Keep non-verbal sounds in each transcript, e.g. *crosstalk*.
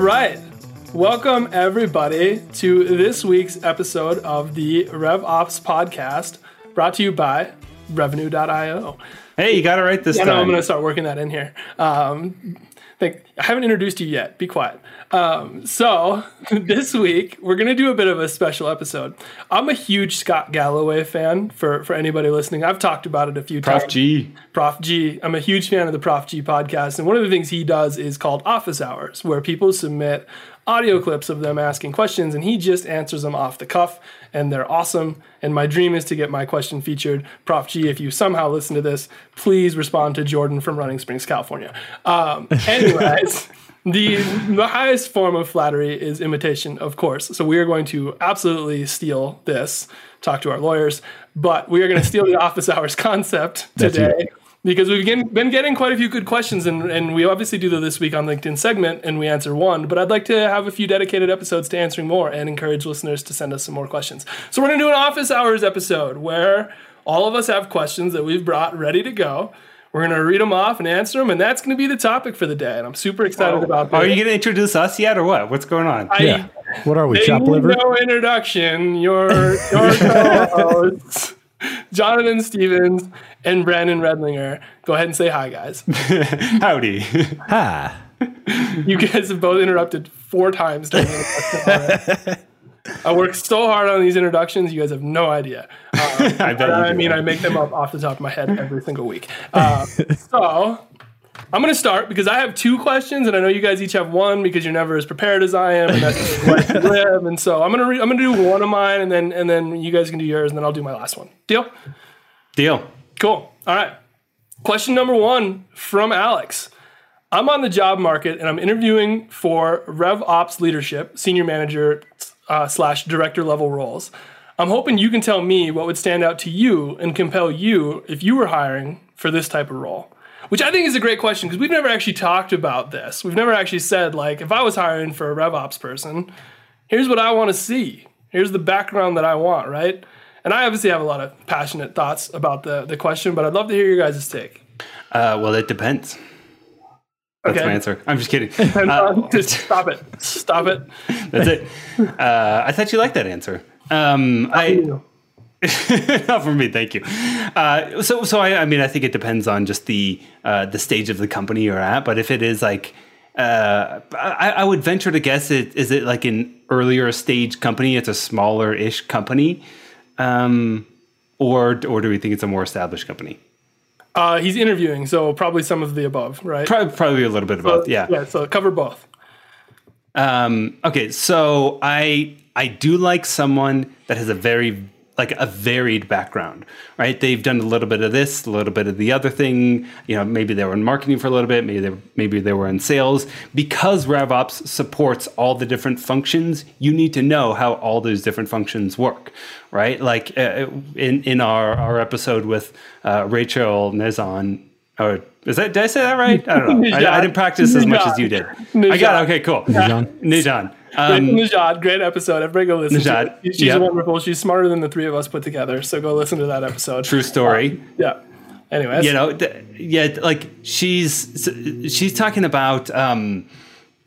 right. Welcome, everybody, to this week's episode of the RevOps podcast, brought to you by Revenue.io. Hey, you got it right this I time. know I'm going to start working that in here. Um, think, I haven't introduced you yet. Be quiet. Um, so, *laughs* this week, we're going to do a bit of a special episode. I'm a huge Scott Galloway fan for, for anybody listening. I've talked about it a few Prof times. G. Prof G. I'm a huge fan of the Prof G podcast. And one of the things he does is called office hours, where people submit audio clips of them asking questions and he just answers them off the cuff. And they're awesome. And my dream is to get my question featured. Prof G, if you somehow listen to this, please respond to Jordan from Running Springs, California. Um, *laughs* anyways. The, the highest form of flattery is imitation, of course. So we are going to absolutely steal this, talk to our lawyers, but we are going to steal the *laughs* office hours concept today because we've been, been getting quite a few good questions and, and we obviously do the this week on linkedin segment and we answer one but i'd like to have a few dedicated episodes to answering more and encourage listeners to send us some more questions so we're going to do an office hours episode where all of us have questions that we've brought ready to go we're going to read them off and answer them and that's going to be the topic for the day and i'm super excited oh. about that Are you going to introduce us yet or what? What's going on? I, Yeah. What are we, chop liver? no introduction your *laughs* your co-hosts *laughs* jonathan stevens and brandon redlinger go ahead and say hi guys *laughs* Howdy. Hi. You guys have both interrupted four times during the introduction. *laughs* I work so hard on these introductions, you guys have no idea. Um, I bet you I do. mean, I make them up off the top of my head every single week. Uh, so I'm going to start because I have two questions, and I know you guys each have one because you're never as prepared as I am, and that's life you *laughs* live. And so I'm going to re- I'm going to do one of mine, and then and then you guys can do yours, and then I'll do my last one. Deal? Deal. Cool. All right. Question number one from Alex. I'm on the job market and I'm interviewing for RevOps leadership, senior manager uh, slash director level roles. I'm hoping you can tell me what would stand out to you and compel you if you were hiring for this type of role. Which I think is a great question because we've never actually talked about this. We've never actually said, like, if I was hiring for a RevOps person, here's what I want to see. Here's the background that I want, right? And I obviously have a lot of passionate thoughts about the, the question, but I'd love to hear your guys' take. Uh, well, it depends. That's Okay. my answer. I'm just kidding. *laughs* Uh, *laughs* just stop it. Stop it. *laughs* that's it. Uh, I thought you liked that answer. Um, I *laughs* not for me, thank you. Uh, so, so I, I mean, I think it depends on just the uh, the stage of the company you're at. But if it is like, uh, I, I would venture to guess it is it like an earlier stage company. It's a smaller ish company, um, or or do we think it's a more established company? Uh, he's interviewing, so probably some of the above, right? Probably, probably a little bit of both. Yeah. Yeah, so cover both. Um, okay, so I I do like someone that has a very like a varied background, right? They've done a little bit of this, a little bit of the other thing. You know, maybe they were in marketing for a little bit, maybe they maybe they were in sales. Because RevOps supports all the different functions, you need to know how all those different functions work, right? Like uh, in in our our episode with uh, Rachel Nezon. Or is that did I say that right? I don't know. *laughs* I, I didn't practice as much as you did. I got it. Okay, cool. Nijan. Um, *laughs* Um, Najad, great episode. Everybody go listen Najad, to it. She's yep. wonderful. She's smarter than the three of us put together. So go listen to that episode. true story. Yeah. Anyways. You know, th- yeah, like she's she's talking about um,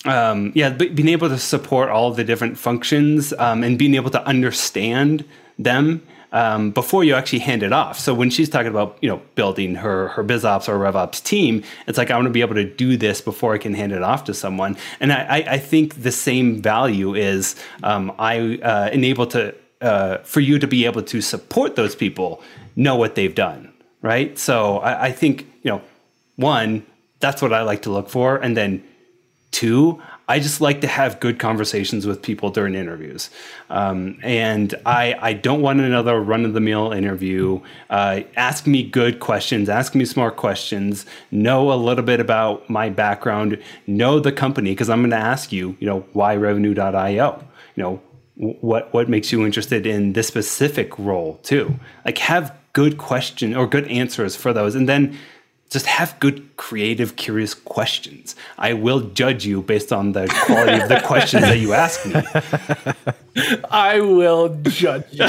um, yeah, being able to support all the different functions um, and being able to understand them um, before you actually hand it off. So when she's talking about you know building her her BizOps or RevOps team, it's like I want to be able to do this before I can hand it off to someone. And I, I, think the same value is um, I uh, enable to uh, for you to be able to support those people know what they've done, right? So I, I think you know one that's what I like to look for, and then two I just like to have good conversations with people during interviews. Um, and I, I don't want another run of the mill interview. Uh, ask me good questions, ask me smart questions, know a little bit about my background, know the company, because I'm going to ask you, you know, why revenue.io? You know, what, what makes you interested in this specific role too? Like have good question or good answers for those. And then just have good, creative, curious questions. I will judge you based on the quality of the *laughs* questions that you ask me. *laughs* I will judge you.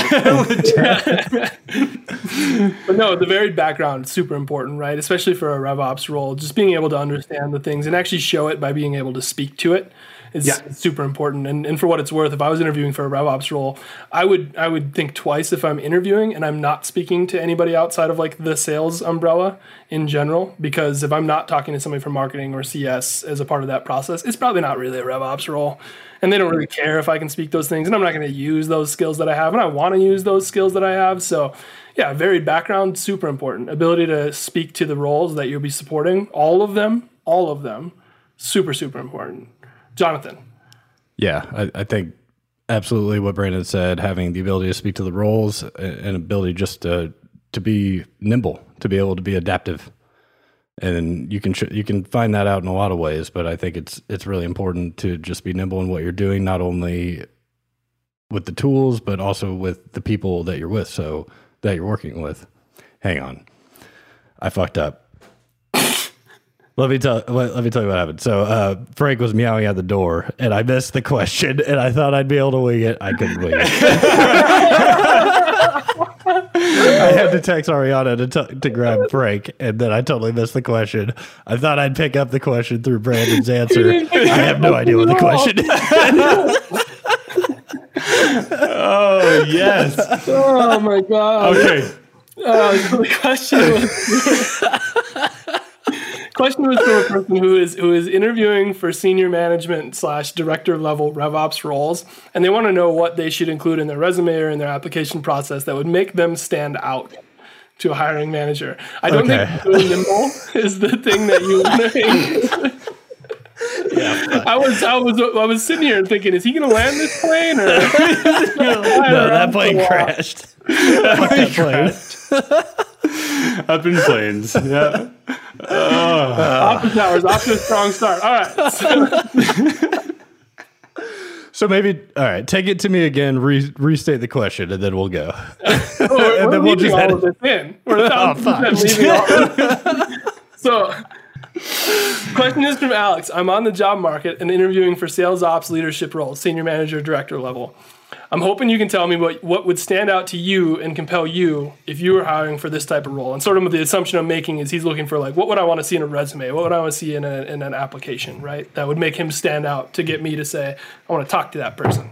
but no, the varied background is super important, right? Especially for a RevOps role, just being able to understand the things and actually show it by being able to speak to it is Yeah. super important. And, and for what it's worth, if I was interviewing for a RevOps role, I would I would think twice if I'm interviewing and I'm not speaking to anybody outside of like the sales umbrella in general. Because if I'm not talking to somebody from marketing or CS as a part of that process, it's probably not really a RevOps role. And they don't really care if I can speak those things. And I'm not going to use those skills that I have. And I want to use those skills that I have. So yeah, varied background, super important. Ability to speak to the roles that you'll be supporting, all of them, all of them, super, super important. Jonathan. Yeah, I, I think absolutely what Brandon said. Having the ability to speak to the roles and ability just to to be nimble, to be able to be adaptive, and you can you can find that out in a lot of ways. But I think it's it's really important to just be nimble in what you're doing, not only with the tools, but also with the people that you're with. So that you're working with. Hang on, I fucked up. Let me tell. Let, let me tell you what happened. So uh, Frank was meowing at the door, and I missed the question, and I thought I'd be able to wing it. I couldn't wing it. I had to text Ariana to t- to grab Frank, and then I totally missed the question. I thought I'd pick up the question through Brandon's answer. I have no idea what the question is. Oh yes. Oh my god. Okay. Uh, so the question was question was from a person who is who is interviewing for senior management slash director level RevOps roles, and they want to know what they should include in their resume or in their application process that would make them stand out to a hiring manager. I don't Okay. think being nimble is the thing that you want *laughs* to. I was I was I was sitting here thinking, is he going to land this plane or? *laughs* No, that plane crashed. That plane. *laughs* *laughs* Up in planes. Yeah. Uh, Office hours off to a strong start. All right. So, *laughs* So maybe, all right, take it to me again. Re- restate the question, and then we'll go. *laughs* we're, we're then we'll just all edit- of this in. We're a oh, thousand fuck. leaving all of this. So, question is from Alex. I'm on the job market and interviewing for sales ops leadership roles, senior manager, director level. I'm hoping you can tell me what, what would stand out to you and compel you if you were hiring for this type of role. And sort of the assumption I'm making is he's looking for like, what would I want to see in a resume? What would I want to see in, a, in an application, right? That would make him stand out to get me to say, I want to talk to that person.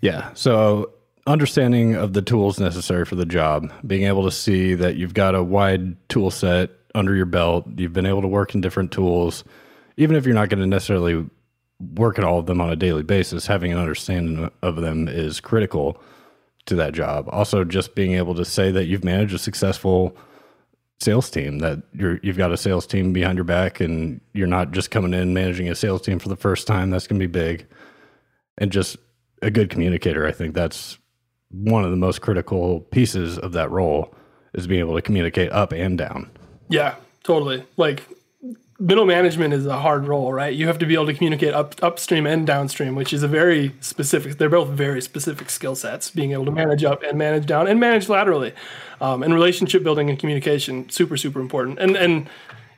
Yeah. So understanding of the tools necessary for the job, being able to see that you've got a wide tool set under your belt, you've been able to work in different tools, even if you're not going to necessarily work at all of them on a daily basis, having an understanding of them is critical to that job. Also, just being able to say that you've managed a successful sales team that you're you've got a sales team behind your back and you're not just coming in managing a sales team for the first time that's going to be big and just a good communicator i think that's one of the most critical pieces of that role is being able to communicate up and down Yeah, totally. Like middle management is a hard role, right? You have to be able to communicate up upstream and downstream, which is a very specific. They're both very specific skill sets. Being able to manage up and manage down and manage laterally, um, and relationship building and communication super super important. And and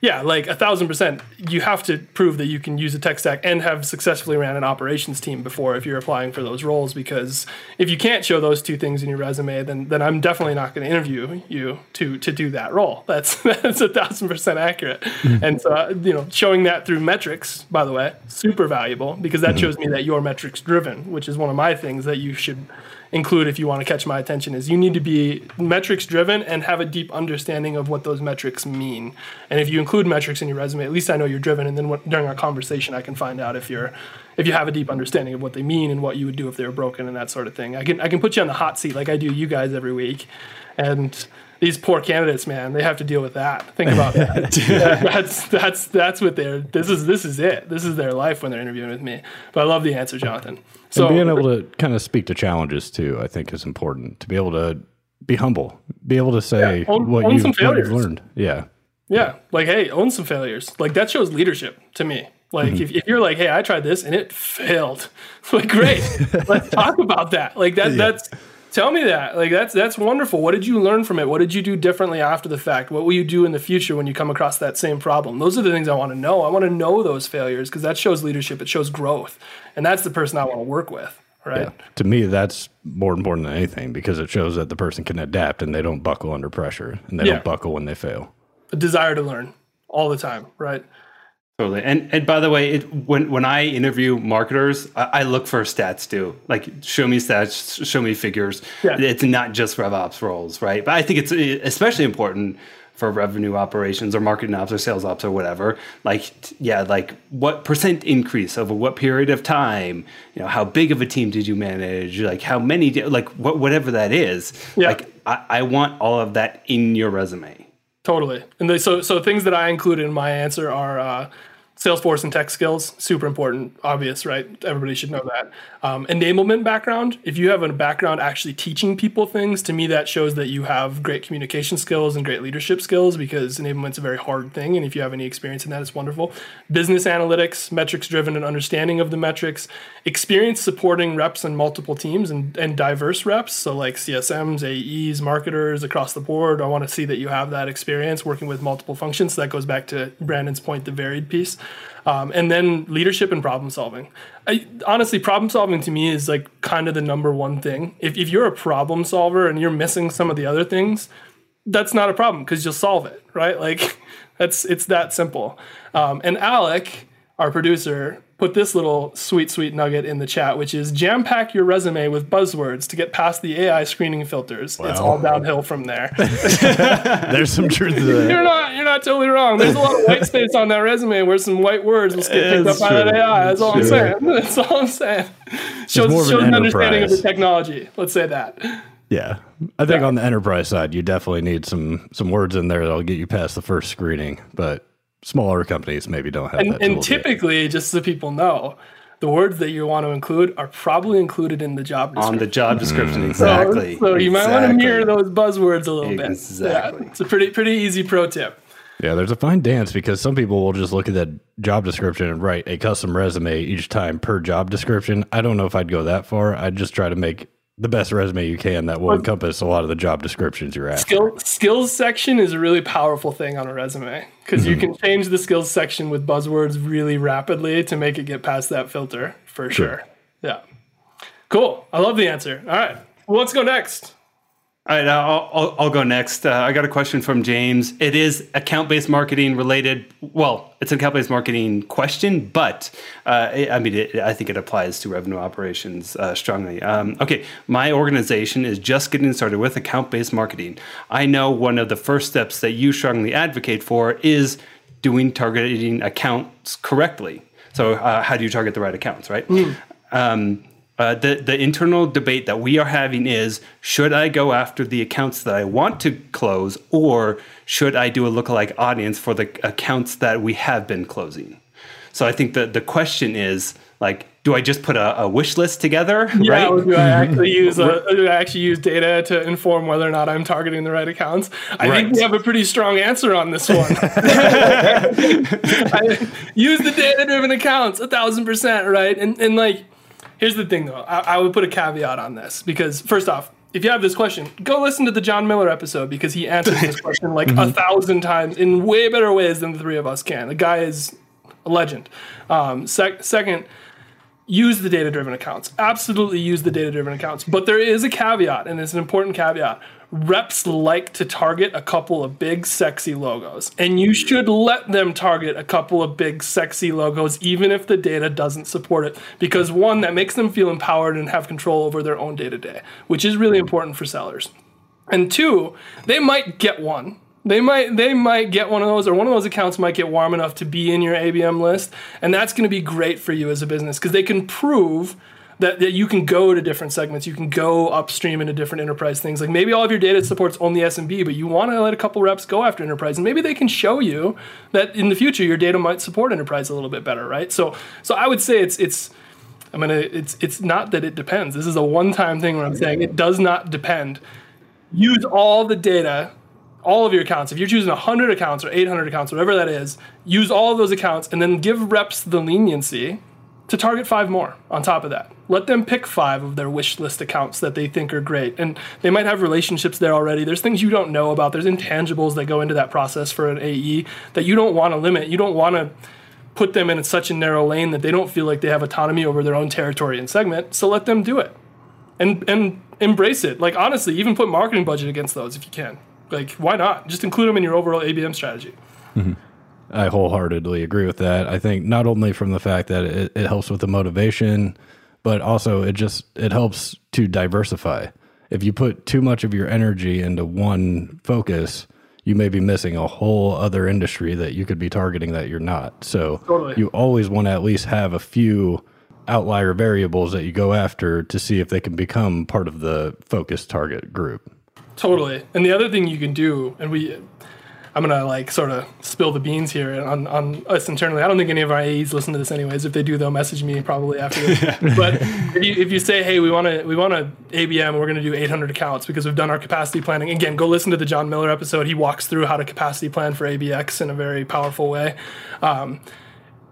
yeah, like a thousand percent, you have to prove that you can use a tech stack and have successfully ran an operations team before if you're applying for those roles. Because if you can't show those two things in your resume, then then I'm definitely not going to interview you to to do that role. *laughs* That's that's a thousand percent accurate. And so uh, you know, showing that through metrics, by the way, super valuable because that shows me that you're metrics driven, which is one of my things that you should include if you want to catch my attention is you need to be metrics driven and have a deep understanding of what those metrics mean. And if you include metrics in your resume at least i know you're driven and then what, during our conversation i can find out if you're if you have a deep understanding of what they mean and what you would do if they were broken and that sort of thing. I can i can put you on the hot seat like i do you guys every week. And these poor candidates man they have to deal with that. Think about that. *laughs* Yeah, that's that's that's what they're this is this is it. This is their life when they're interviewing with me. But i love the answer jonathan. So and being able to kind of speak to challenges too i think is important. To be able to be humble. Be able to say Yeah, own- what, own you've, some what you've learned. Yeah. Yeah, like hey, own some failures. Like that shows leadership to me. Like mm-hmm. if, if you're like, hey, I tried this and it failed. *laughs* like great, *laughs* let's talk about that. Like that that's tell me that. Like that's that's wonderful. What did you learn from it? What did you do differently after the fact? What will you do in the future when you come across that same problem? Those are the things I want to know. I want to know those failures because that shows leadership. It shows growth, and that's the person I want to work with. Right. Yeah. To me, that's more important than anything because it shows that the person can adapt and they don't buckle under pressure and they Yeah. don't buckle when they fail. a desire to learn all the time, right? Totally. And and by the way, it, when when I interview marketers, I, I, look for stats too. Like show me stats, show me figures. Yeah. It's not just RevOps roles, right? But I think it's especially important for revenue operations or marketing ops or sales ops or whatever. Like yeah, like what percent increase over what period of time? You know, how big of a team did you manage? Like how many? Like what whatever that is. Yeah. Like I, I want all of that in your resume. Totally. And they, so so things that I include in my answer are uh, Salesforce and tech skills, super important, obvious, right? Everybody should know that. Um, enablement background, if you have a background actually teaching people things, to me that shows that you have great communication skills and great leadership skills because enablement's a very hard thing. And if you have any experience in that, it's wonderful. Business analytics, metrics driven and understanding of the metrics, experience supporting reps and multiple teams and, and diverse reps. So, like CSMs, AEs, marketers across the board. I want to see that you have that experience working with multiple functions. So that goes back to Brandon's point, the varied piece. Um, and then leadership and problem solving. I, honestly, problem solving to me is like kind of the number one thing. If, if you're a problem solver and you're missing some of the other things, that's not a problem because you'll solve it, right? Like *laughs* that's it's that simple. Um, and Alec, our producer, put this little sweet, sweet nugget in the chat, which is jam pack your resume with buzzwords to get past the AI screening filters. Wow. It's all downhill from there. *laughs* There's some truth to that. You're not, you're not totally wrong. There's a lot of white space on that resume where some white words will get picked up true. by that AI. That's all I'm saying. That's all I'm saying. Shows, shows an, an understanding of the technology. Let's say that. Yeah, I think yeah. on the enterprise side, you definitely need some some words in there that'll get you past the first screening. But smaller companies maybe don't have and, that. And typically, yet. just so people know, the words that you want to include are probably included in the job description. On the job description, mm. exactly. So, so you exactly. might want to mirror those buzzwords a little exactly. bit. Exactly. Yeah, it's a pretty pretty easy pro tip. Yeah, there's a fine dance because some people will just look at that job description and write a custom resume each time per job description. I don't know if I'd go that far. I'd just try to make the best resume you can that will encompass a lot of the job descriptions you're after. Skill, skills section is a really powerful thing on a resume because mm-hmm. you can change the skills section with buzzwords really rapidly to make it get past that filter for sure. sure. Yeah. Cool. I love the answer. All right. Well, let's go next. All right, I'll, I'll, I'll go next. Uh, I got a question from James. It is account based marketing related. Well, it's an account based marketing question, but uh, I mean, it, I think it applies to revenue operations uh, strongly. Um, okay, my organization is just getting started with account based marketing. I know one of the first steps that you strongly advocate for is doing targeting accounts correctly. So, uh, how do you target the right accounts, right? Mm. Um, uh, the the internal debate that we are having is should I go after the accounts that I want to close or should I do a lookalike audience for the accounts that we have been closing? So I think the the question is like do I just put a, a wish list together? Yeah, right? do I *laughs* actually use a, do I actually use data to inform whether or not I'm targeting the right accounts? I right. think we have a pretty strong answer on this one. *laughs* *laughs* use the data driven accounts, a thousand percent, right? And and like Here's the thing, though. I, I would put a caveat on this because, first off, if you have this question, go listen to the Jon Miller episode because he answers this *laughs* question like mm-hmm. a thousand times in way better ways than the three of us can. The guy is a legend. Um, sec- second, use the data driven accounts. Absolutely use the data driven accounts. But there is a caveat, and it's an important caveat reps like to target a couple of big, sexy logos. And you should let them target a couple of big, sexy logos, even if the data doesn't support it. Because one, that makes them feel empowered and have control over their own day to day, which is really important for sellers. And two, they might get one. They might they might get one of those, or one of those accounts might get warm enough to be in your ABM list, and that's going to be great for you as a business because they can prove that, that you can go to different segments. You can go upstream into different enterprise things. Like maybe all of your data supports only SMB, but you want to let a couple reps go after enterprise, and maybe they can show you that in the future your data might support enterprise a little bit better, right? So, so I would say it's it's. I'm gonna. It's it's not that it depends. This is a one-time thing where I'm saying it does not depend. Use all the data all of your accounts. If you're choosing 100 accounts or 800 accounts, whatever that is, use all of those accounts and then give reps the leniency to target five more on top of that. Let them pick five of their wish list accounts that they think are great. And they might have relationships there already. There's things you don't know about. There's intangibles that go into that process for an AE that you don't want to limit. You don't want to put them in such a narrow lane that they don't feel like they have autonomy over their own territory and segment. So let them do it. And and embrace it. Like honestly, even put marketing budget against those if you can. Like why not? Just include them in your overall ABM strategy. Mm-hmm. I wholeheartedly agree with that. I think not only from the fact that it, it helps with the motivation, but also it just it helps to diversify. If you put too much of your energy into one focus, you may be missing a whole other industry that you could be targeting that you're not. So Totally. you always want to at least have a few outlier variables that you go after to see if they can become part of the focus target group. Totally. And the other thing you can do, and we, I'm gonna like sort of spill the beans here on, on us internally. I don't think any of our AEs listen to this anyways. If they do, they'll message me probably after *laughs* this. but if you, if you say, hey, we want to we want to ABM, we're gonna do 800 accounts because we've done our capacity planning. Again, go listen to the Jon Miller episode. He walks through how to capacity plan for ABX in a very powerful way. Um,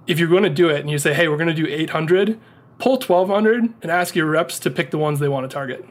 if you're going to do it and you say, hey, we're going to do 800, pull 1200 and ask your reps to pick the ones they want to target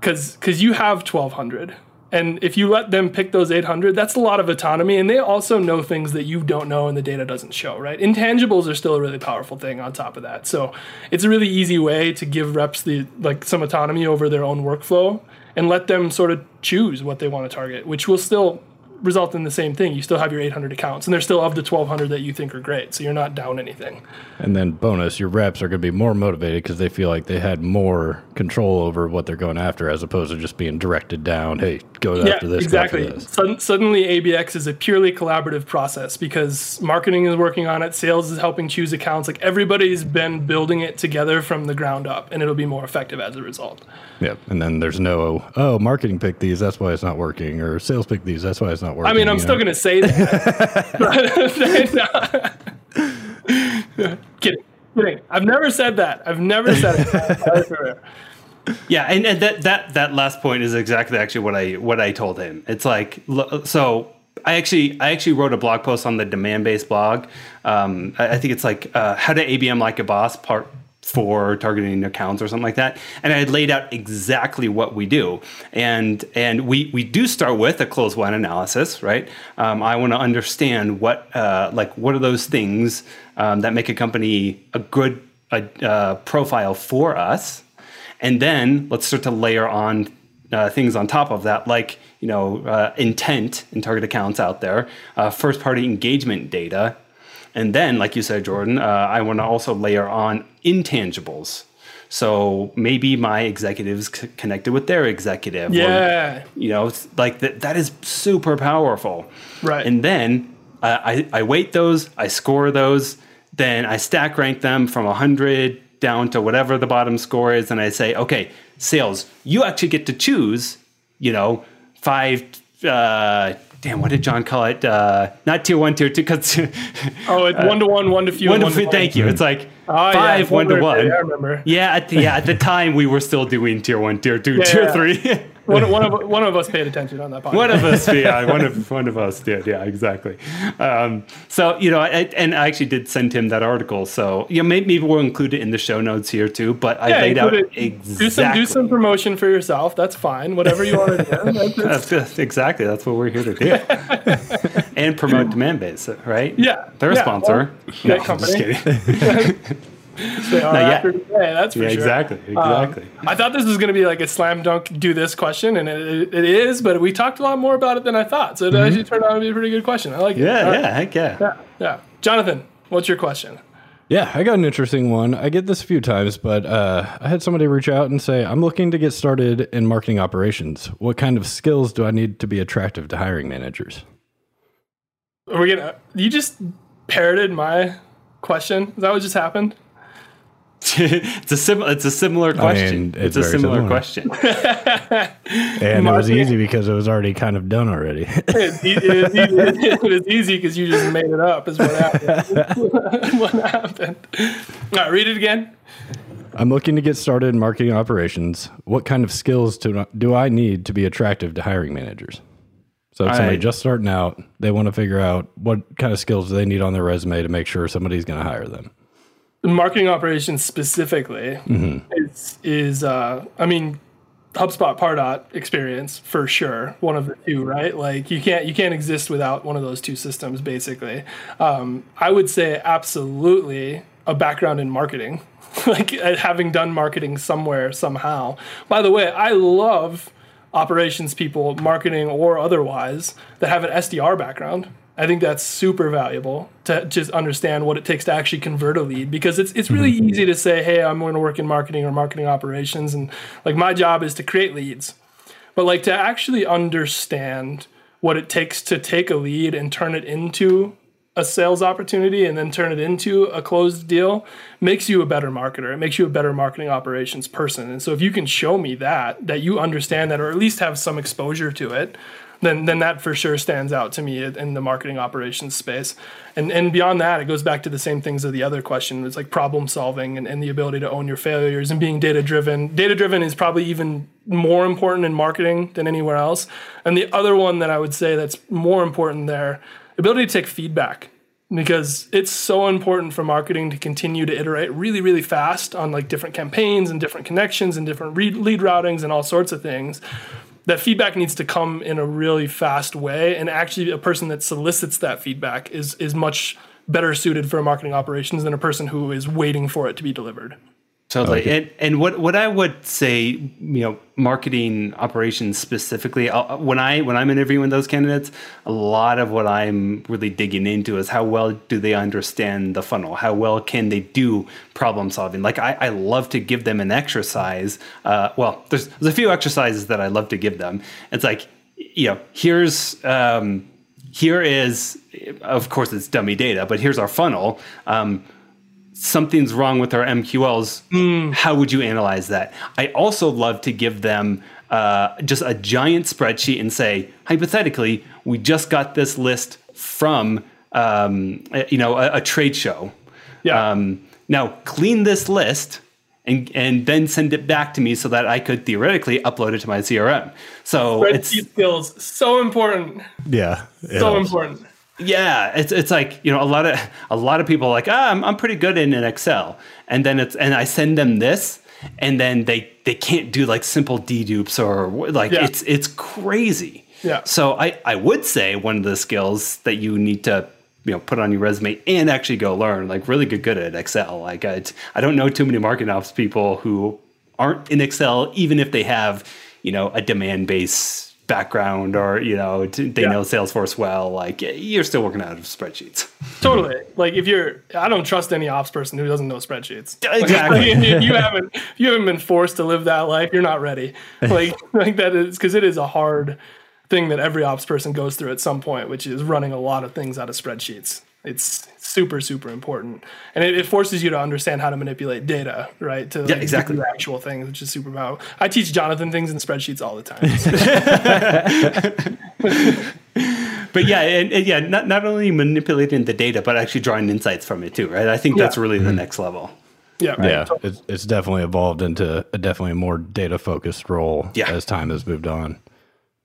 because because you have 1200 and if you let them pick those 800 that's a lot of autonomy and they also know things that you don't know and the data doesn't show right? Intangibles are still a really powerful thing on top of that. So it's a really easy way to give reps the like some autonomy over their own workflow and let them sort of choose what they want to target which will still result in the same thing you still have your 800 accounts and they're still of the 1200 that you think are great so you're not down anything And then bonus, your reps are going to be more motivated because they feel like they had more control over what they're going after as opposed to just being directed down. Hey, go after this. go after exactly. this. Sud- suddenly, ABX is a purely collaborative process because marketing is working on it, sales is helping choose accounts. Like everybody's been building it together from the ground up, and it'll be more effective as a result. Yep. And then there's no, oh, marketing picked these, that's why it's not working, or sales picked these, that's why it's not working. I mean, I'm still know? going to say that. *laughs* *laughs* kidding, kidding. I've never said that. I've never said it. *laughs* Yeah, and, and that that that last point is exactly actually what I what I told him. It's like so. I actually I actually wrote a blog post on the Demandbase blog. Um, I, I think it's like uh, how to ABM like a boss part for targeting accounts or something like that. And I had laid out exactly what we do. And and we we do start with a closed-won analysis, right? Um, I want to understand what uh, like what are those things um, that make a company a good a, uh, profile for us and then let's start to layer on uh, things on top of that, like you know uh, intent in target accounts out there, uh, first party engagement data, and then, like you said, Jordan, uh, I want to also layer on intangibles. So maybe my executives c- connected with their executive. or, Yeah. you know, like that. That is super powerful. Right. And then uh, I I weight those, I score those, then I stack rank them from hundred down to whatever the bottom score is, and I say, okay, sales, you actually get to choose. You know, five. Uh, damn, what did Jon call it? Uh, not tier one, tier two. Cause *laughs* Oh, it's one to one, one to few. one to to thank you. It's like Oh, yeah, five one to I one. remember. Yeah, at the, yeah. At the time, we were still doing tier one, tier two, *laughs* Yeah, tier yeah. three. *laughs* One, one of one of us paid attention on that podcast. one of us, yeah, one of one of us did, yeah, exactly. Um, so you know, I, and I actually did send him that article. So you know, maybe, we'll include it in the show notes here too. But I Yeah, laid out it. exactly. Do some do some promotion for yourself. That's fine. Whatever you want to do. *laughs* That's- that's- That's, exactly. That's what we're here to do, *laughs* and promote Demandbase, right? Yeah, they're a yeah, sponsor. well, no, I'm just kidding. *laughs* they *laughs* are Not yet. *laughs* after today, that's for Yeah, sure. exactly, exactly. Um, I thought this was going to be like a slam dunk do this question, and it, it is, but we talked a lot more about it than I thought. So it actually turned out to be a pretty good question. I like it. Mm-hmm. yeah, All right. yeah, heck yeah. yeah, yeah. Jonathan, what's your question? Yeah, I got an interesting one. I get this a few times, but uh, I had somebody reach out and say, I'm looking to get started in marketing operations. What kind of skills do I need to be attractive to hiring managers? Are we gonna? You just parroted my question. Is that what just happened? *laughs* it's a sim- It's a similar question. mean, it's, it's a similar, similar. question. *laughs* And it was easy because it was already kind of done already. *laughs* It, it, it, it, it was easy because you just made it up. Is what happened. what happened? All right, read it again. I'm looking to get started in marketing operations. What kind of skills do, do I need to be attractive to hiring managers? So if somebody I- just starting out, they want to figure out what kind of skills do they need on their resume to make sure somebody's going to hire them. Marketing operations specifically is is uh I mean HubSpot Pardot experience for sure. One of the two right? Like you can't you can't exist without one of those two systems basically. Um, I would say absolutely a background in marketing *laughs* like uh, having done marketing somewhere somehow. By the way I love operations people marketing or otherwise that have an SDR background I think that's super valuable to just understand what it takes to actually convert a lead because it's it's really mm-hmm. easy to say, hey, I'm going to work in marketing or marketing operations, and like my job is to create leads, but like to actually understand what it takes to take a lead and turn it into a sales opportunity and then turn it into a closed deal makes you a better marketer. It makes you a better marketing operations person. And so if you can show me that, that you understand that or at least have some exposure to it, then then that for sure stands out to me in the marketing operations space. And and beyond that, it goes back to the same things of the other question. It's like problem solving and, and the ability to own your failures and being data driven. Data driven is probably even more important in marketing than anywhere else. And the other one that I would say that's more important there, ability to take feedback because it's so important for marketing to continue to iterate really really fast on like different campaigns and different connections and different lead routings and all sorts of things that feedback needs to come in a really fast way. And actually a person that solicits that feedback is is much better suited for marketing operations than a person who is waiting for it to be delivered Totally. And and what what I would say, you know, marketing operations specifically, I'll, when I when I'm interviewing those candidates, a lot of what I'm really digging into is how well do they understand the funnel? How well can they do problem solving? Like I, I love to give them an exercise. Uh, well, there's there's a few exercises that I love to give them. It's like, you know, here's um, here is, of course, it's dummy data, but here's our funnel. Um, something's wrong with our MQLs, mm. how would you analyze that? I also love to give them uh, just a giant spreadsheet and say, hypothetically, we just got this list from um, you know a, a, trade show. Yeah. Um, now clean this list and and then send it back to me so that I could theoretically upload it to my CRM. So Spreadsheet it's skills so important. Yeah, so helps. important. Yeah, it's it's like you know a lot of a lot of people are like ah I'm I'm pretty good in an Excel, and then it's and I send them this, and then they they can't do like simple dedupes or like yeah. it's it's crazy. Yeah. So I I would say one of the skills that you need to you know put on your resume and actually go learn like really good good at Excel. Like I I don't know too many marketing ops people who aren't in Excel even if they have you know a Demandbase background or you know they yeah. know salesforce well like you're still working out of spreadsheets. *laughs* Totally. Like if you're i don't trust any ops person who doesn't know spreadsheets. Exactly like, you *laughs* haven't you haven't been forced to live that life. You're not ready. Like *laughs* like that is because it is a hard thing that every ops person goes through at some point which is running a lot of things out of spreadsheets it's super super important and it, it, forces you to understand how to manipulate data right to yeah, like, exactly the actual things which is super powerful i teach jonathan things in spreadsheets all the time *laughs* *laughs* but yeah and, and, yeah not, not only manipulating the data but actually drawing insights from it too right i think that's yeah. really the mm-hmm. next level yeah, right. yeah. It's, it's definitely evolved into a definitely a more data focused role yeah. as time has moved on.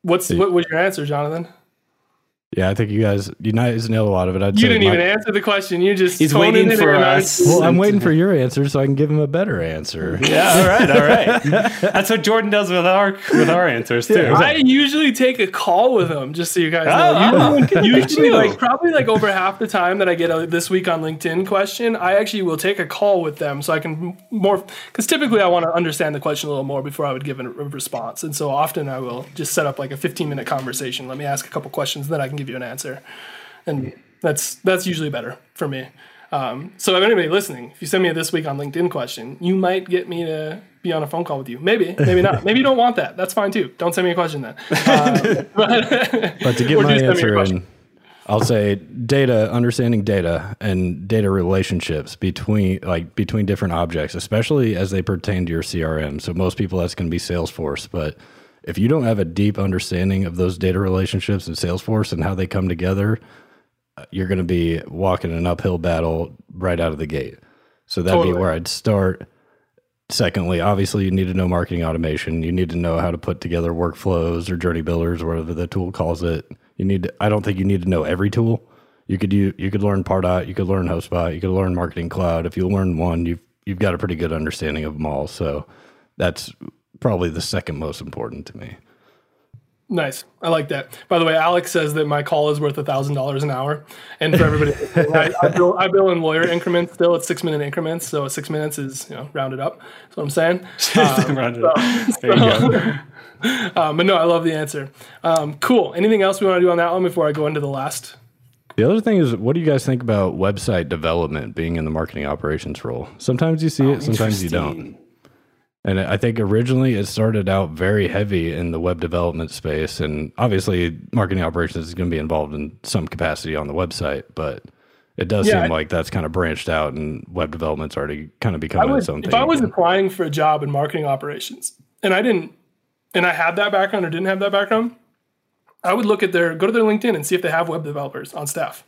What's what was your answer, Jonathan? Yeah, I think you guys you guys nailed a lot of it. I'd you didn't my, even answer the question. You just he's waiting for us. Well, I'm waiting for your answer so I can give him a better answer. *laughs* yeah, all right, all right. *laughs* That's what Jordan does with our with our answers too. Yeah, I usually take a call with him, just so you guys oh, know. Oh, usually, like probably like over half the time that I get a this week on LinkedIn question, I actually will take a call with them so I can more because typically I want to understand the question a little more before I would give a response, and so often I will just set up like a 15 minute conversation. Let me ask a couple questions, then I can give give you an answer, and that's that's usually better for me. Um, so if anybody listening, if you send me a this week on LinkedIn question, you might get me to be on a phone call with you. Maybe, maybe not. maybe you don't want that. That's fine too. Don't send me a question then. *laughs* Um, but, but, to get my answer in, I'll say data, understanding data and data relationships between like between different objects, especially as they pertain to your CRM. So most people that's going to be Salesforce, but if you don't have a deep understanding of those data relationships in Salesforce and how they come together, you're going to be walking an uphill battle right out of the gate. So that'd totally. be where I'd start. Secondly, obviously, you need to know marketing automation. You need to know how to put together workflows or journey builders, whatever the tool calls it. You need. To, I don't think you need to know every tool. You could you you could learn Pardot, you could learn HubSpot, you could learn Marketing Cloud. If you learn one, you've you've got a pretty good understanding of them all. So that's probably the second most important to me. Nice. I like that. By the way, Alex says that my call is worth a thousand dollars an hour. And for everybody, *laughs* I, I, bill, I bill in lawyer increments still. It's six minute increments. So six minutes is, you know, rounded up. That's what I'm saying. *laughs* Um, rounded so, up. There so, you go. *laughs* um, but no, I love the answer. Um, cool. Anything else we want to do on that one before I go into the last The other thing is, what do you guys think about website development being in the marketing operations role? Sometimes you see it, sometimes you don't. And I think originally it started out very heavy in the web development space. And obviously, marketing operations is going to be involved in some capacity on the website, but it does Yeah, seem like that's kind of branched out and web development's already kind of becoming would, its own thing. if. I was applying for a job in marketing operations and I didn't, and I had that background or didn't have that background, I would look at their, go to their LinkedIn and see if they have web developers on staff.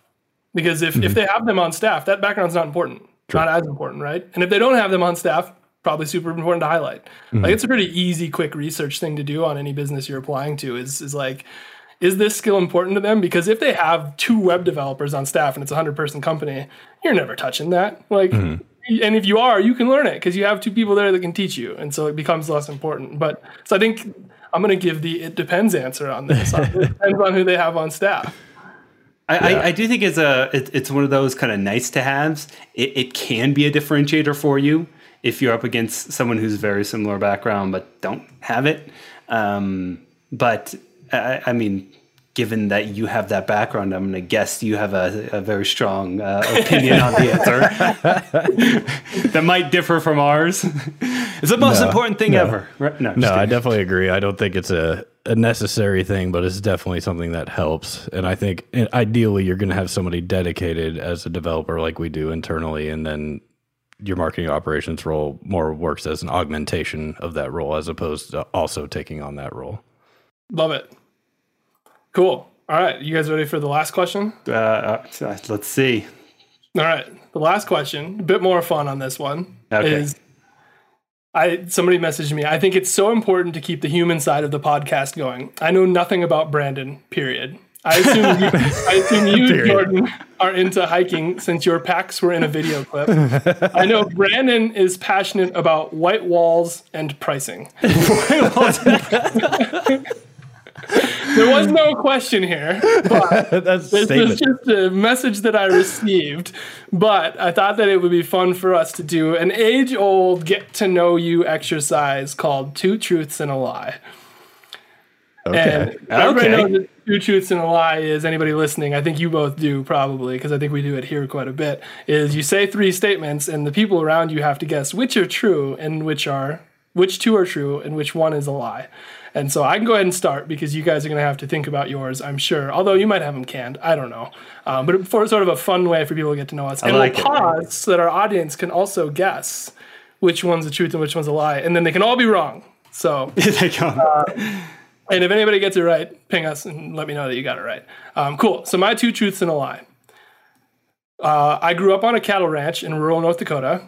Because if, Mm-hmm. if they have them on staff, that background's not important, not as important, right? And if they don't have them on staff, probably super important to highlight. Mm-hmm. Like it's a pretty easy, quick research thing to do on any business you're applying to is, is like, is this skill important to them? Because if they have two web developers on staff and it's a hundred person company, you're never touching that. Like, Mm-hmm. and if you are, you can learn it because you have two people there that can teach you, and so it becomes less important. But so I think I'm going to give the it depends answer on this. it *laughs* depends on who they have on staff. I, I, I do think it's a it, it's one of those kind of nice to haves. It, it can be a differentiator for you if you're up against someone who's very similar background but don't have it. Um, but I, I mean, given that you have that background, I'm going to guess you have a, a very strong uh, opinion on the *laughs* answer *laughs* that might differ from ours. it's the most No, important thing no. ever. Right? No, No, I definitely agree. I don't think it's a, a necessary thing, but it's definitely something that helps. And I think and ideally you're going to have somebody dedicated as a developer like we do internally, and then your marketing operations role more works as an augmentation of that role as opposed to also taking on that role. Love it. Cool. All right, you guys ready for the last question? Uh, uh, let's see. All right, the last question, a bit more fun on this one Okay. is. I somebody messaged me. I think it's so important to keep the human side of the podcast going. I know nothing about Brandon. Period. I assume you, *laughs* I assume you, Jordan, are into hiking since your packs were in a video clip. I know Brandon is passionate about white walls and pricing. *laughs* there was no question here, but *laughs* That's this is just a message that I received, but I thought that it would be fun for us to do an age old get to know you exercise called Two Truths and a Lie. Okay. And everybody Okay. knows that Two Truths and a Lie is anybody listening. I think you both do probably, because I think we do it here quite a bit. Is you say three statements, and the people around you have to guess which are true and which are which two are true and which one is a lie. And so I can go ahead and start because you guys are going to have to think about yours, I'm sure. Although you might have them canned, I don't know. Um, but for sort of a fun way for people to get to know us, and like we'll it. pause so that our audience can also guess which one's the truth and which one's a lie, and then they can all be wrong. So *laughs* They go. And if anybody gets it right, ping us and let me know that you got it right. Um, cool. So my two truths and a lie. Uh, I grew up on a cattle ranch in rural North Dakota.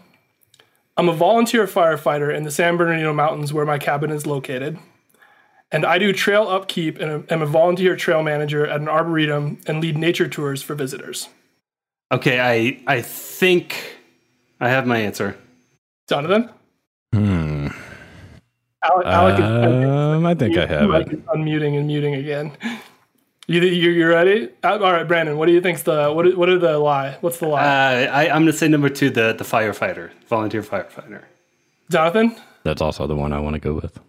I'm a volunteer firefighter in the San Bernardino Mountains where my cabin is located. And I do trail upkeep and am a volunteer trail manager at an arboretum and lead nature tours for visitors. Okay, I I think I have my answer. Jonathan? Alec, Alec is- Um, I think I have Mike it. is unmuting and muting again. You you you ready? Uh, All right, Brandon. What do you think's the what? What are the lie? What's the lie? Uh, I, I'm going to say number two, the the firefighter, volunteer firefighter. Jonathan. That's also the one I want to go with.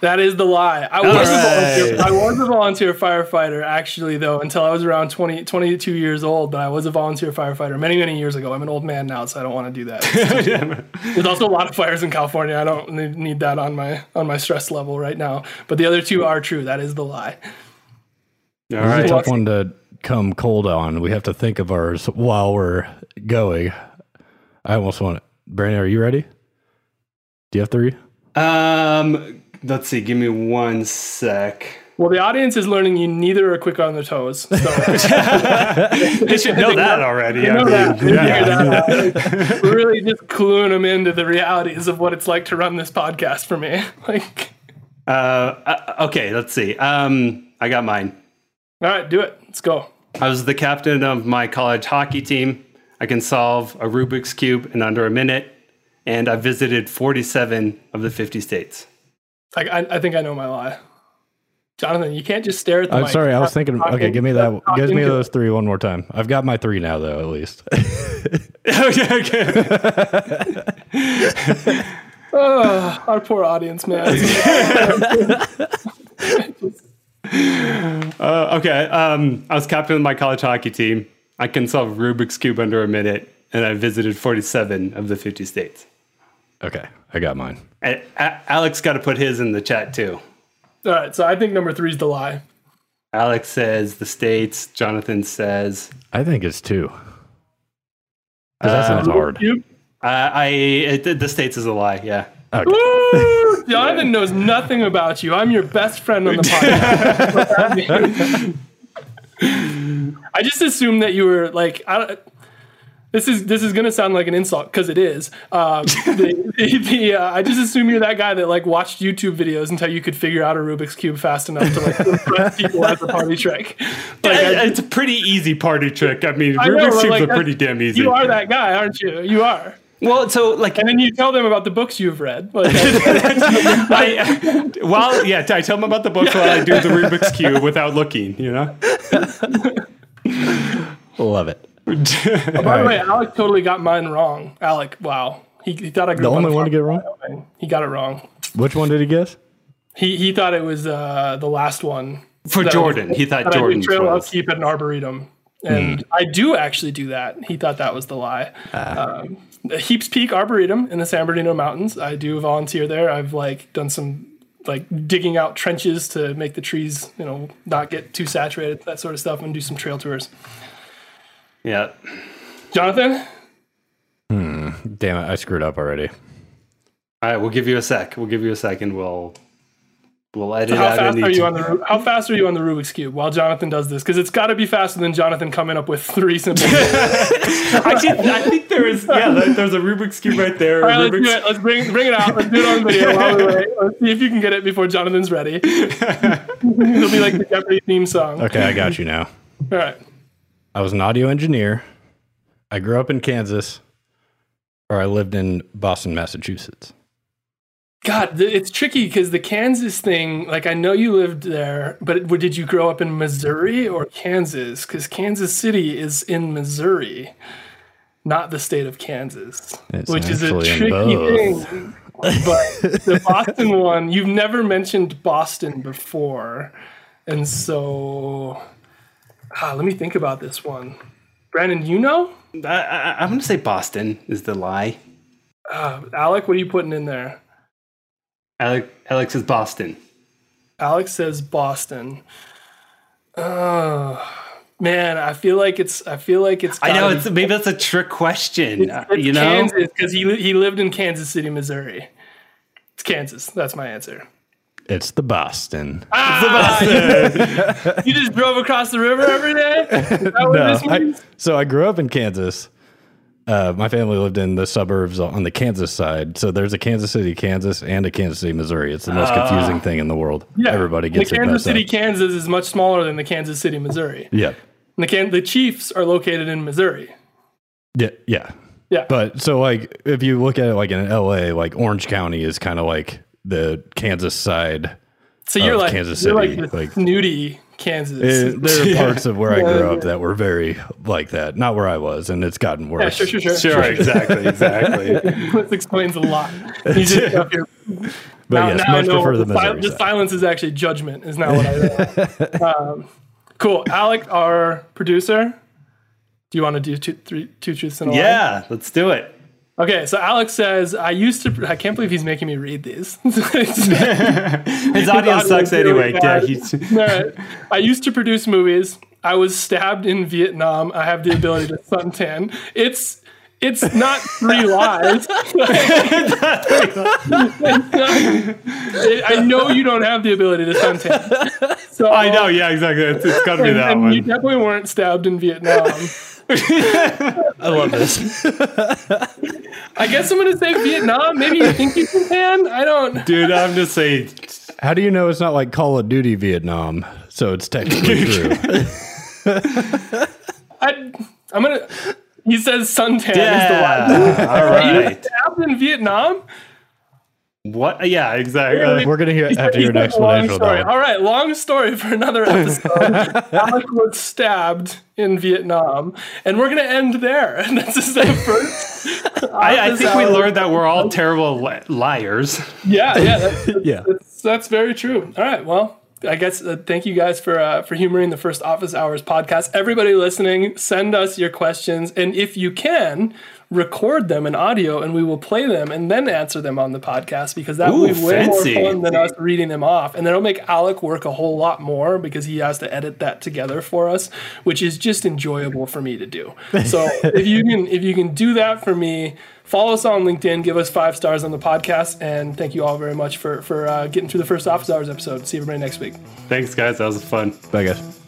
That is the lie. I was, a volunteer, I was a volunteer firefighter, actually, though, until I was around 20, 22 years old. But I was a volunteer firefighter many, many years ago. I'm an old man now, so I don't want to do that. *laughs* There's also a lot of fires in California. I don't need- need that on my on my stress level right now. But the other two are true. That is the lie. All It's a tough one to come cold on. We have to think of ours while we're going. I almost want it. Brandon, are you ready? Do you have three? Um, let's see. Give me one sec. Well, the audience is learning you neither are quick on their toes. So *laughs* They should know that already. Know that. Yeah. that. *laughs* We're really just cluing them into the realities of what it's like to run this podcast for me. *laughs* Like, Uh, uh, okay, let's see. Um, I got mine. all right, do it. Let's go. I was the captain of my college hockey team. I can solve a Rubik's Cube in under a minute, and I visited 47 of the 50 states. Like, I, I think I know my lie. Jonathan, you can't just stare at the I'm mic. sorry, I was thinking. Talk Okay, give me that. talk Give me those three one more time. I've got my three now, though. At least. *laughs* okay, okay. Oh, *laughs* our poor audience, man. *laughs* Uh, okay. Um, I was captain of my college hockey team. I can solve Rubik's Cube under a minute, and I visited 47 of the 50 states. Okay, I got mine. And A- Alex got to put his in the chat too. All right, so I think number three is the lie. Alex says the states. Jonathan says I think it's two. 'Cause that sounds hard. You- uh, I it, the states is a lie. Yeah. Okay. Woo! Jonathan knows nothing about you. I'm your best friend on the *laughs* podcast. *laughs* I just assumed that you were like I don't. This is this is gonna sound like an insult because it is. Um, *laughs* the, the, the, uh, I just assume you're that guy that like watched YouTube videos until you could figure out a Rubik's cube fast enough to like *laughs* impress people as a party trick. Like, I- it's a pretty easy party trick. I mean, I know, Rubik's but, cubes like, are pretty damn easy. you are that guy, aren't you? You are. well, so like And then you tell them about the books you've read. Like, *laughs* I, well, yeah, I tell them about the books while I do the Rubik's cube without looking. You know. Love it. By the way, Alec totally got mine wrong. Alec, wow. He, he thought I grew The up only a one to get wrong? He got it wrong. Which one did he guess? He he thought it was uh, the last one. For Jordan, I- he thought that I do Jordan trail was. upkeep at an arboretum, and I do actually do that. He thought that was the lie. Um, Heaps Peak Arboretum in the San Bernardino Mountains. I do volunteer there. I've like done some like digging out trenches to make the trees, you know, not get too saturated, that sort of stuff, and do some trail tours. Yeah. Jonathan, hmm. Damn it, I screwed up already. All right, we'll give you a sec. We'll give you a second. We'll we'll edit how out fast are you on the how fast are you on the Rubik's cube while Jonathan does this? Because it's got to be faster than Jonathan coming up with three simple. *laughs* Actually, I think there is. Yeah, there's a Rubik's cube right there. All right, let's Rubik's do it. Let's bring bring it out. Let's do it on video while we wait. Let's see if you can get it before Jonathan's ready. *laughs* It'll be like the Jeopardy theme song. Okay, I got you now. All right. I was an audio engineer. I grew up in Kansas, or I lived in Boston, Massachusetts. God, it's tricky because the Kansas thing. Like, I know you lived there, but did you grow up in Missouri or Kansas? Because Kansas City is in Missouri, not the state of Kansas, It's which is a tricky thing. But the *laughs* Boston one, you've never mentioned Boston before, and so ah, let me think about this one. Brandon, you know? I, I, I'm going to say Boston is the lie. Uh, Alec, what are you putting in there? Alec, Alex is Boston. Alex says Boston. Oh man, I feel like it's. I feel like it's. I know it's maybe that's a trick question. uh, it's you know, because he he lived in Kansas City, Missouri. It's Kansas. That's my answer. It's the Boston. Ah, *laughs* You just drove across the river every day. Is that what No, this I- so I grew up in Kansas. Uh, my family lived in the suburbs on the Kansas side. So there's a Kansas City, Kansas, and a Kansas City, Missouri. It's the most confusing thing in the world. Yeah, Everybody gets it. the Kansas City, up. Kansas is much smaller than the Kansas City, Missouri. Yeah, And the Can- the Chiefs are located in Missouri. yeah, yeah. Yeah. But so like if you look at it like in LA, like Orange County is kind of like the Kansas side. So you're of like Kansas you're City, like, like- snooty Kansas. Eh, there are *laughs* parts of where I grew Yeah. up that were very like that. Not where I was, and it's gotten yeah, worse. sure, sure, sure. sure, exactly, exactly. *laughs* this explains a lot. He's just *laughs* up here. But yes, much prefer the the, Missouri the side. silence is actually judgment. Is not what I um, cool. Alec, our producer. Do you want to do two, three, two truths and a lie? yeah, let's do it. Okay, so Alex says, I used to, I can't believe he's making me read these. *laughs* His audio audio sucks anyway. Yeah, he's. *laughs* I used to produce movies. I was stabbed in Vietnam. I have the ability to suntan. It's it's not three lies. *laughs* I know you don't have the ability to suntan. So I know. Yeah, exactly. It's, it's got to be that and one. you definitely weren't stabbed in Vietnam. *laughs* I love this. I guess I'm gonna say Vietnam. Maybe you think you can tan. I don't. Dude, I'm just saying. How do you know it's not like Call of Duty Vietnam? So it's technically *laughs* true. I, I'm gonna. He says suntan is the lie. Yeah. All you right. stabbed in Vietnam? What? Yeah, exactly. We're gonna hear He have to said- hear he an said a long explanation story. one. All right, long story for another *laughs* episode. Alec was stabbed in Vietnam, and we're gonna end there. *laughs* And this is the first. *laughs* I, I think we learned that we're all terrible li- liars. Yeah, yeah, that's, Yeah. that's, that's very true. All right, well, I guess uh, thank you guys for uh, for humoring the first office hours podcast. Everybody listening, send us your questions, and if you can, record them in audio, and we will play them and then answer them on the podcast because that Ooh, will be way fancy. more fun than us reading them off, and that'll make Alec work a whole lot more because he has to edit that together for us, which is just enjoyable for me to do. So *laughs* if you can if you can do that for me. Follow us on LinkedIn. Give us five stars on the podcast, and thank you all very much for for uh, getting through the first office hours episode. See everybody next week. Thanks, guys. That was fun. Bye, guys.